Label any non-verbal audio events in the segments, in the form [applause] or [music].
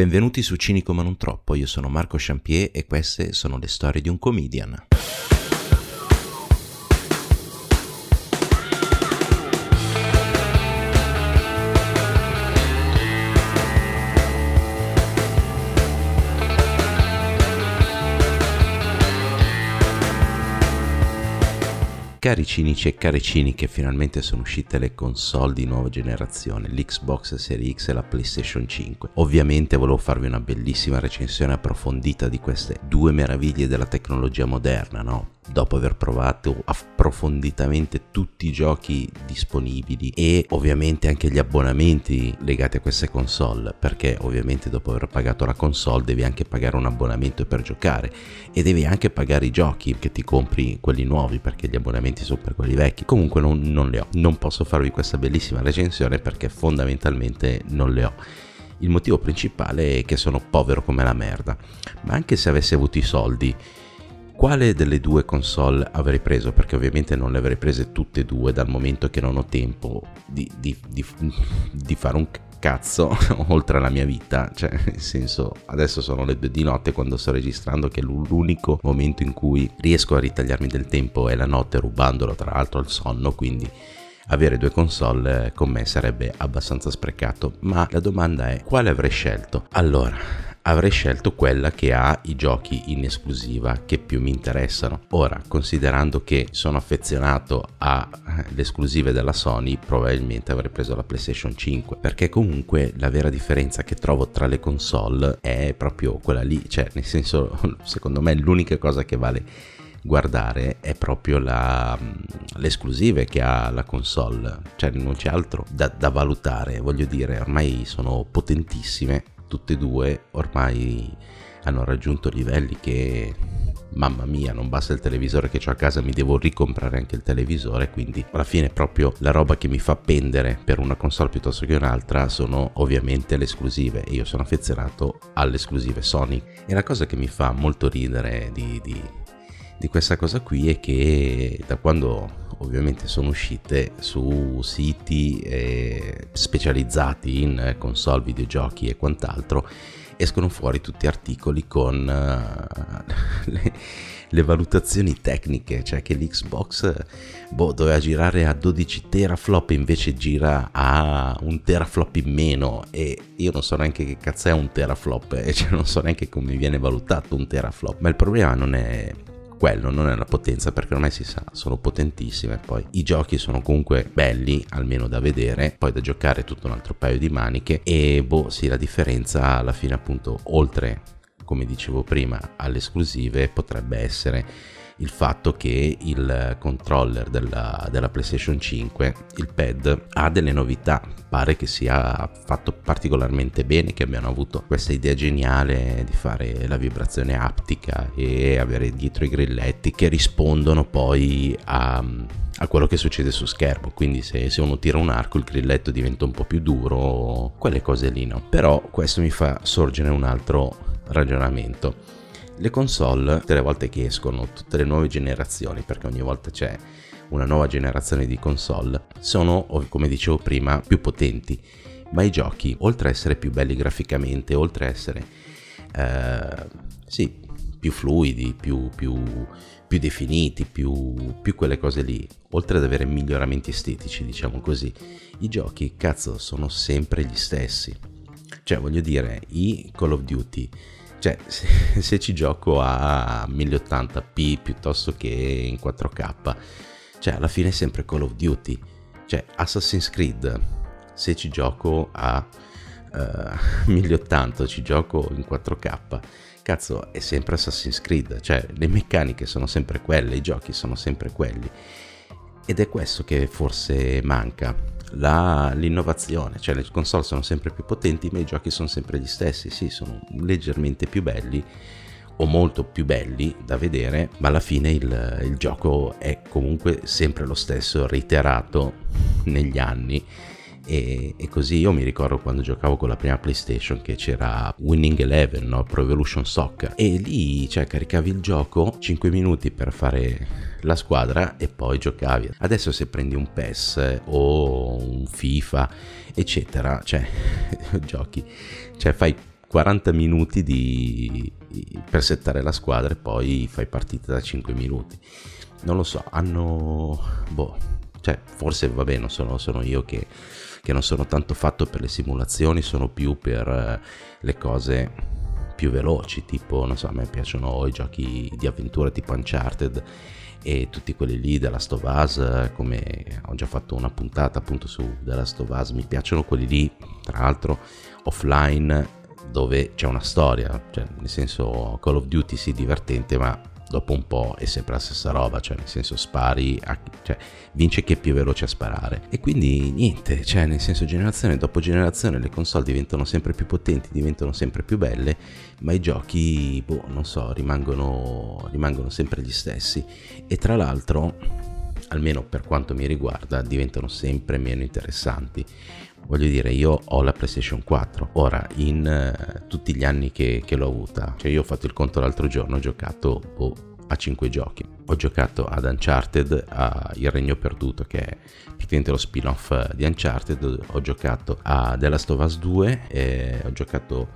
Benvenuti su Cinico ma non troppo, io sono Marco Champier e queste sono le storie di un comedian. Cari cinici e cari ciniche, finalmente sono uscite le console di nuova generazione, l'Xbox Series X e la PlayStation 5. Ovviamente volevo farvi una bellissima recensione approfondita di queste due meraviglie della tecnologia moderna, no? Dopo aver provato approfonditamente tutti i giochi disponibili e ovviamente anche gli abbonamenti legati a queste console perché ovviamente dopo aver pagato la console devi anche pagare un abbonamento per giocare e devi anche pagare i giochi che ti compri quelli nuovi perché gli abbonamenti sono per quelli vecchi. Comunque non, non le ho. Non posso farvi questa bellissima recensione perché fondamentalmente non le ho. Il motivo principale è che sono povero come la merda. Ma anche se avessi avuto i soldi quale delle due console avrei preso? Perché ovviamente non le avrei prese tutte e due dal momento che non ho tempo di, di, di, di fare un cazzo [laughs] oltre alla mia vita. Cioè, nel senso, adesso sono le due di notte quando sto registrando, che l'unico momento in cui riesco a ritagliarmi del tempo è la notte, rubandolo tra l'altro al sonno, quindi avere due console con me sarebbe abbastanza sprecato. Ma la domanda è quale avrei scelto? Allora avrei scelto quella che ha i giochi in esclusiva che più mi interessano. Ora, considerando che sono affezionato alle esclusive della Sony, probabilmente avrei preso la PlayStation 5, perché comunque la vera differenza che trovo tra le console è proprio quella lì, cioè nel senso, [laughs] secondo me l'unica cosa che vale guardare è proprio la, le esclusive che ha la console, cioè non c'è altro da, da valutare, voglio dire, ormai sono potentissime tutte e due ormai hanno raggiunto livelli che mamma mia non basta il televisore che ho a casa mi devo ricomprare anche il televisore quindi alla fine proprio la roba che mi fa pendere per una console piuttosto che un'altra sono ovviamente le esclusive e io sono affezionato alle esclusive Sony. E la cosa che mi fa molto ridere di, di, di questa cosa qui è che da quando ovviamente sono uscite su siti eh, specializzati in console, videogiochi e quant'altro, escono fuori tutti articoli con uh, [laughs] le, le, valutazioni tecniche, cioè che l'Xbox boh, doveva girare a 12 teraflop e invece gira a un teraflop in meno. E io non so neanche che cazzo è un teraflop, eh, [laughs] cioè non so neanche come viene valutato un teraflop, ma il problema non è quello non è la potenza perché ormai si sa, sono potentissime. Poi i giochi sono comunque belli, almeno da vedere, poi da giocare tutto un altro paio di maniche e boh, sì, la differenza alla fine appunto oltre come dicevo prima alle esclusive potrebbe essere il fatto che il controller della, della, PlayStation 5, il pad, ha delle novità. Pare che sia fatto particolarmente bene, che abbiano avuto questa idea geniale di fare la vibrazione aptica e avere dietro i grilletti che rispondono poi a, a quello che succede su schermo. Quindi se, se, uno tira un arco il grilletto diventa un po' più duro, quelle cose lì no. Però questo mi fa sorgere un altro ragionamento le console, tutte le volte che escono, tutte le nuove generazioni, perché ogni volta c'è una nuova generazione di console, sono, come dicevo prima, più potenti. Ma i giochi, oltre a essere più belli graficamente, oltre a essere, eh, sì, più fluidi, più, più, più definiti, più, più, quelle cose lì, oltre ad avere miglioramenti estetici, diciamo così, i giochi, cazzo, sono sempre gli stessi. Cioè, voglio dire, i Call of Duty cioè, [laughs] se, se, ci gioco a 1080p piuttosto che in 4K, cioè alla fine è sempre Call of Duty. Cioè, Assassin's Creed, se ci gioco a uh, eh, [laughs] 1080, ci gioco in 4K, cazzo, è sempre Assassin's Creed. Cioè, le meccaniche sono sempre quelle, i giochi sono sempre quelli. Ed è questo che forse manca la, l'innovazione, cioè le console sono sempre più potenti ma i giochi sono sempre gli stessi, sì, sono leggermente più belli o molto più belli da vedere, ma alla fine il, il gioco è comunque sempre lo stesso, reiterato negli anni e, e, così io mi ricordo quando giocavo con la prima PlayStation che c'era Winning Eleven, no? Pro Evolution Soccer e lì cioè caricavi il gioco 5 minuti per fare la squadra e poi giocavi. Adesso se prendi un PES o un FIFA eccetera, cioè [laughs] giochi, cioè fai 40 minuti di, per settare la squadra e poi fai partita da 5 minuti. Non lo so, hanno... Boh, cioè, forse va bene, sono, sono io che, che, non sono tanto fatto per le simulazioni, sono più per eh, le cose più veloci, tipo, non so, a me piacciono i giochi di avventura tipo Uncharted e tutti quelli lì della Us, come ho già fatto una puntata appunto su of Us, mi piacciono quelli lì, tra l'altro offline dove c'è una storia, cioè nel senso Call of Duty sì divertente, ma dopo un po' è sempre la stessa roba, cioè nel senso spari, a, cioè vince chi è più veloce a sparare. E quindi niente, cioè nel senso generazione dopo generazione le console diventano sempre più potenti, diventano sempre più belle, ma i giochi, boh, non so, rimangono, rimangono sempre gli stessi. E tra l'altro, almeno per quanto mi riguarda, diventano sempre meno interessanti. Voglio dire io ho la PlayStation 4 ora in uh, tutti gli anni che, che, l'ho avuta. Cioè io ho fatto il conto l'altro giorno ho giocato oh, a 5 giochi. Ho giocato ad Uncharted a Il Regno Perduto che è praticamente lo spin-off di Uncharted. Ho giocato a The Last of Us 2 e ho giocato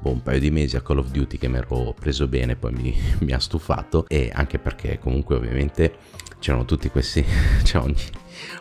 boh, un paio di mesi a Call of Duty che mi ero preso bene poi mi, [laughs] mi ha stufato. E anche perché comunque ovviamente c'erano tutti questi [laughs] cioè ogni,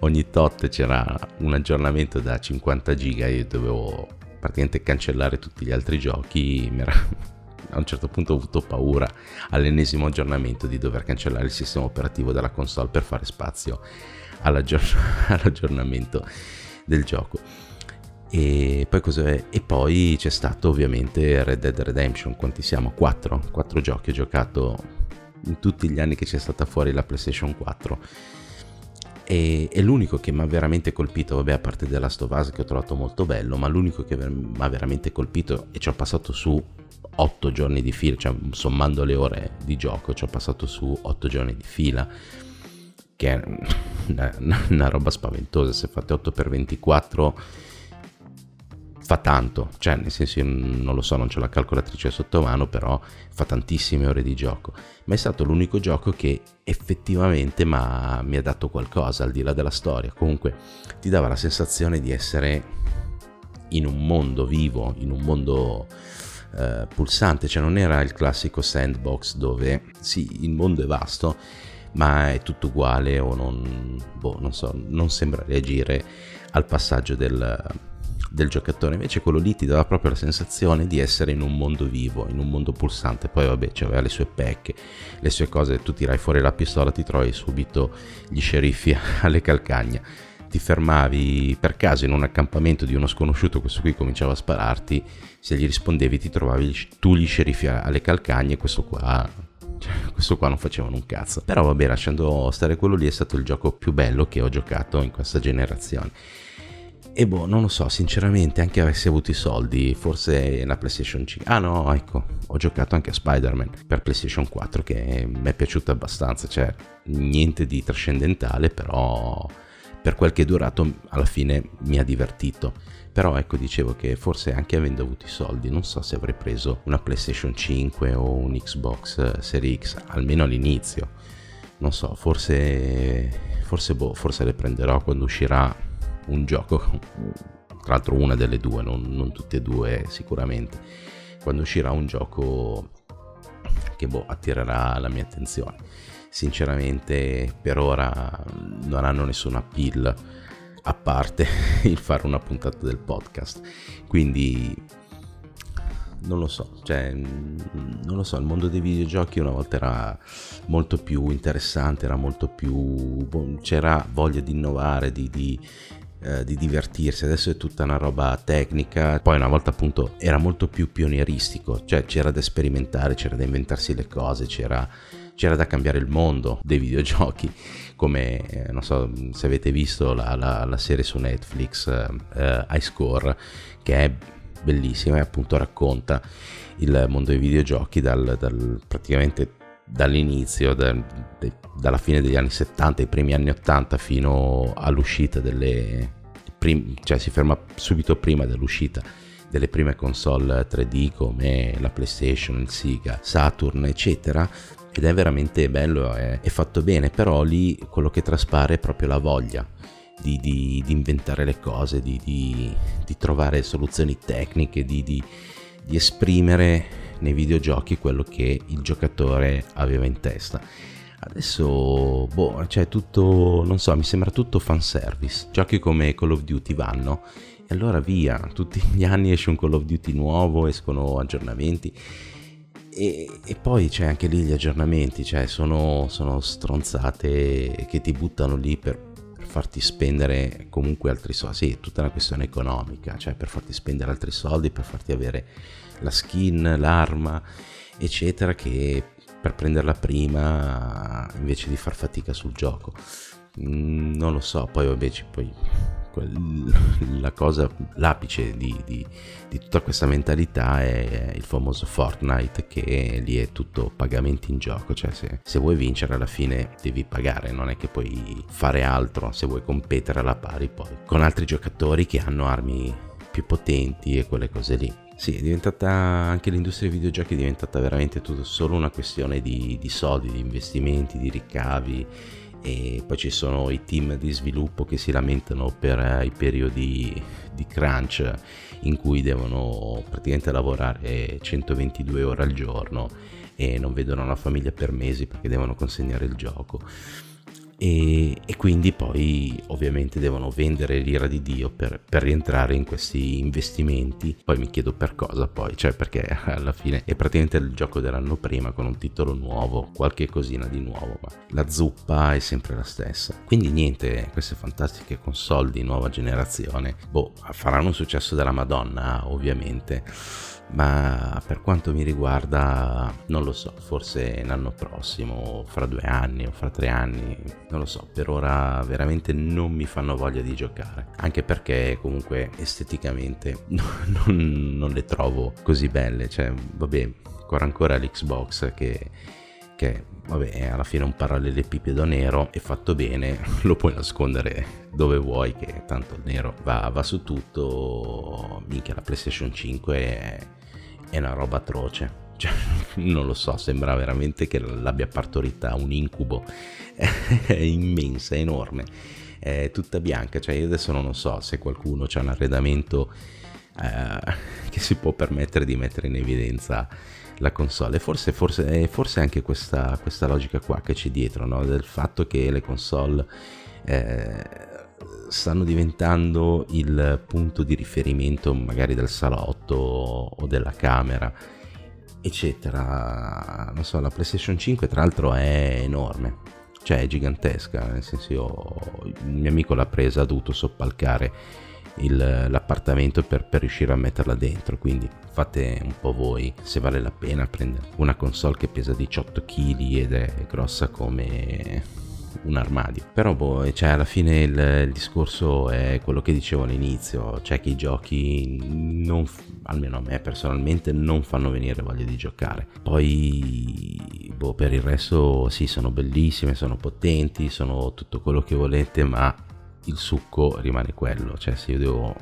ogni tot c'era un aggiornamento da 50 giga io dovevo praticamente cancellare tutti gli altri giochi. [laughs] A un certo punto ho avuto paura all'ennesimo aggiornamento di dover cancellare il sistema operativo della console per fare spazio all'aggiorn- all'aggiornamento del gioco e poi, e poi c'è stato ovviamente Red Dead Redemption quanti siamo? 4 4 giochi ho giocato in tutti gli anni che c'è stata fuori la PlayStation 4 e, è l'unico che mi ha veramente colpito, vabbè a parte The Last of Us che ho trovato molto bello, ma l'unico che mi ha veramente colpito e ci ho passato su 8 giorni di fila, cioè sommando le ore di gioco ci ho passato su 8 giorni di fila, che è una, [laughs] una roba spaventosa, se fate 8 x 24 fa tanto, cioè nel senso non lo so, non c'ho la calcolatrice sotto mano, però fa tantissime ore di gioco, ma è stato l'unico gioco che effettivamente mi ha dato qualcosa al di là della storia, comunque ti dava la sensazione di essere in un mondo vivo, in un mondo eh, pulsante, cioè non era il classico sandbox dove sì, il mondo è vasto, ma è tutto uguale o non, boh, non so, non sembra reagire al passaggio del del giocatore, invece quello lì ti dava proprio la sensazione di essere in un mondo vivo, in un mondo pulsante, poi vabbè aveva le sue pecche, le sue cose, tu tirai fuori la pistola, ti trovi subito gli sceriffi [laughs] alle calcagna, ti fermavi per caso in un accampamento di uno sconosciuto, questo qui cominciava a spararti, se gli rispondevi ti trovavi tu gli sceriffi alle calcagne, questo qua cioè, [laughs] questo qua non facevano un cazzo. Però vabbè, lasciando stare quello lì è stato il gioco più bello che ho giocato in questa generazione. E boh, non lo so, sinceramente, anche avessi avuto i soldi, forse la PlayStation 5. Ah no, ecco, ho giocato anche a Spider-Man per PlayStation 4 che mi è piaciuto abbastanza, cioè niente di trascendentale, però per quel che è durato alla fine mi ha divertito. Però ecco, dicevo che forse anche avendo avuto i soldi, non so se avrei preso una PlayStation 5 o un Xbox Series X, almeno all'inizio. Non so, forse forse boh, forse le prenderò quando uscirà un gioco, tra l'altro una delle due, non, non tutte e due sicuramente, quando uscirà un gioco che boh, attirerà la mia attenzione. Sinceramente per ora non hanno nessun appeal a parte [laughs] il fare una puntata del podcast. Quindi non lo so, cioè, non lo so, il mondo dei videogiochi una volta era molto più interessante, era molto più... Boh, c'era voglia di innovare, di, di, eh, di divertirsi, adesso è tutta una roba tecnica, poi una volta appunto era molto più pionieristico, cioè c'era da sperimentare, c'era da inventarsi le cose, c'era, c'era da cambiare il mondo dei videogiochi, come eh, non so se avete visto la, la, la serie su Netflix eh, High Score, che è bellissima e appunto racconta il mondo dei videogiochi dal, dal praticamente dall'inizio, da, de, dalla fine degli anni 70, i primi anni 80 fino all'uscita delle... Prim, cioè si ferma subito prima dell'uscita delle prime console 3D come la PlayStation, il Sega, Saturn, eccetera. Ed è veramente bello, è, è fatto bene, però lì quello che traspare è proprio la voglia di, di, di inventare le cose, di, di, trovare soluzioni tecniche, di di esprimere nei videogiochi quello che il giocatore aveva in testa. Adesso, boh, cioè tutto, non so, mi sembra tutto fanservice. Giochi come Call of Duty vanno e allora via, tutti gli anni esce un Call of Duty nuovo, escono aggiornamenti. E, e poi c'è anche lì gli aggiornamenti, cioè sono, sono stronzate che ti buttano lì per, farti spendere comunque altri soldi. Sì, è tutta una questione economica, cioè per farti spendere altri soldi, per farti avere la skin, l'arma, eccetera, che per prenderla prima invece di far fatica sul gioco. Mm, non lo so, poi vabbè, poi [laughs] la cosa, l'apice di, di, di, tutta questa mentalità è il famoso Fortnite che lì è tutto pagamenti in gioco, cioè se, se, vuoi vincere alla fine devi pagare, non è che puoi fare altro. Se vuoi competere alla pari poi. Con altri giocatori che hanno armi più potenti e quelle cose lì. Sì, è diventata anche l'industria dei videogiochi è diventata veramente tutto solo una questione di, di soldi, di investimenti, di ricavi e poi ci sono i team di sviluppo che si lamentano per eh, i periodi di crunch in cui devono praticamente lavorare 122 ore al giorno e non vedono la famiglia per mesi perché devono consegnare il gioco e, e, quindi poi ovviamente devono vendere l'ira di Dio per, per, rientrare in questi investimenti. Poi mi chiedo per cosa poi, cioè perché [laughs] alla fine è praticamente il gioco dell'anno prima con un titolo nuovo, qualche cosina di nuovo, ma la zuppa è sempre la stessa. Quindi niente, queste fantastiche console di nuova generazione, boh, faranno un successo della Madonna ovviamente ma per quanto mi riguarda non lo so, forse l'anno prossimo, fra due anni o fra tre anni, non lo so, per ora veramente non mi fanno voglia di giocare, anche perché comunque esteticamente [laughs] non, non le trovo così belle, cioè vabbè, ancora l'Xbox che che vabbè è alla fine un parallelepipedo nero e fatto bene [laughs] lo puoi nascondere dove vuoi che tanto il nero va, va su tutto. Minchia la PlayStation 5 è, è una roba atroce. [laughs] Cioè, non lo so, sembra veramente che l'abbia partorita un incubo. [laughs] è immensa, è enorme. È tutta bianca. Cioè, io adesso non lo so se qualcuno ha un arredamento eh, che si può permettere di mettere in evidenza la console. Forse, forse, forse anche questa, questa logica qua che c'è dietro, no? del fatto che le console eh, stanno diventando il punto di riferimento magari del salotto o della camera eccetera. Non so la PlayStation 5 tra l'altro è enorme. Cioè è gigantesca nel senso io il mio amico l'ha presa ha dovuto soppalcare il, l'appartamento per, per riuscire a metterla dentro. Quindi fate un po' voi se vale la pena prendere una console che pesa 18 kg ed è grossa come un armadio. Però boh, cioè alla fine il, il, discorso è quello che dicevo all'inizio, cioè che i giochi non, almeno a me personalmente, non fanno venire voglia di giocare. Poi boh, per il resto sì, sono bellissime, sono potenti, sono tutto quello che volete, ma il succo rimane quello, cioè se io devo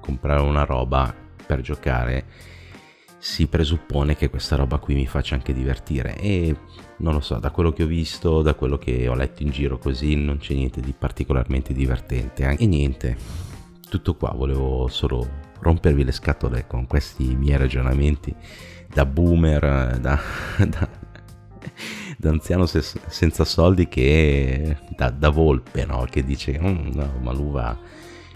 comprare una roba per giocare si presuppone che questa roba qui mi faccia anche divertire e non lo so, da quello che ho visto, da quello che ho letto in giro così non c'è niente di particolarmente divertente e niente, tutto qua, volevo solo rompervi le scatole con questi miei ragionamenti da boomer, da, [laughs] da, da anziano senza soldi che da, da volpe, no? che dice mm, no, ma l'uva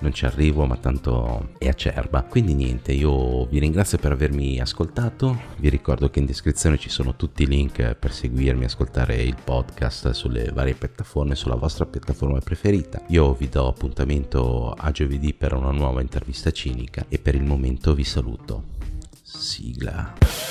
non ci arrivo ma tanto è acerba. Quindi niente io vi ringrazio per avermi ascoltato. Vi ricordo che in descrizione ci sono tutti i link per seguirmi ascoltare il podcast sulle varie piattaforme sulla vostra piattaforma preferita. Io vi do appuntamento a giovedì per una nuova intervista cinica e per il momento vi saluto. Sigla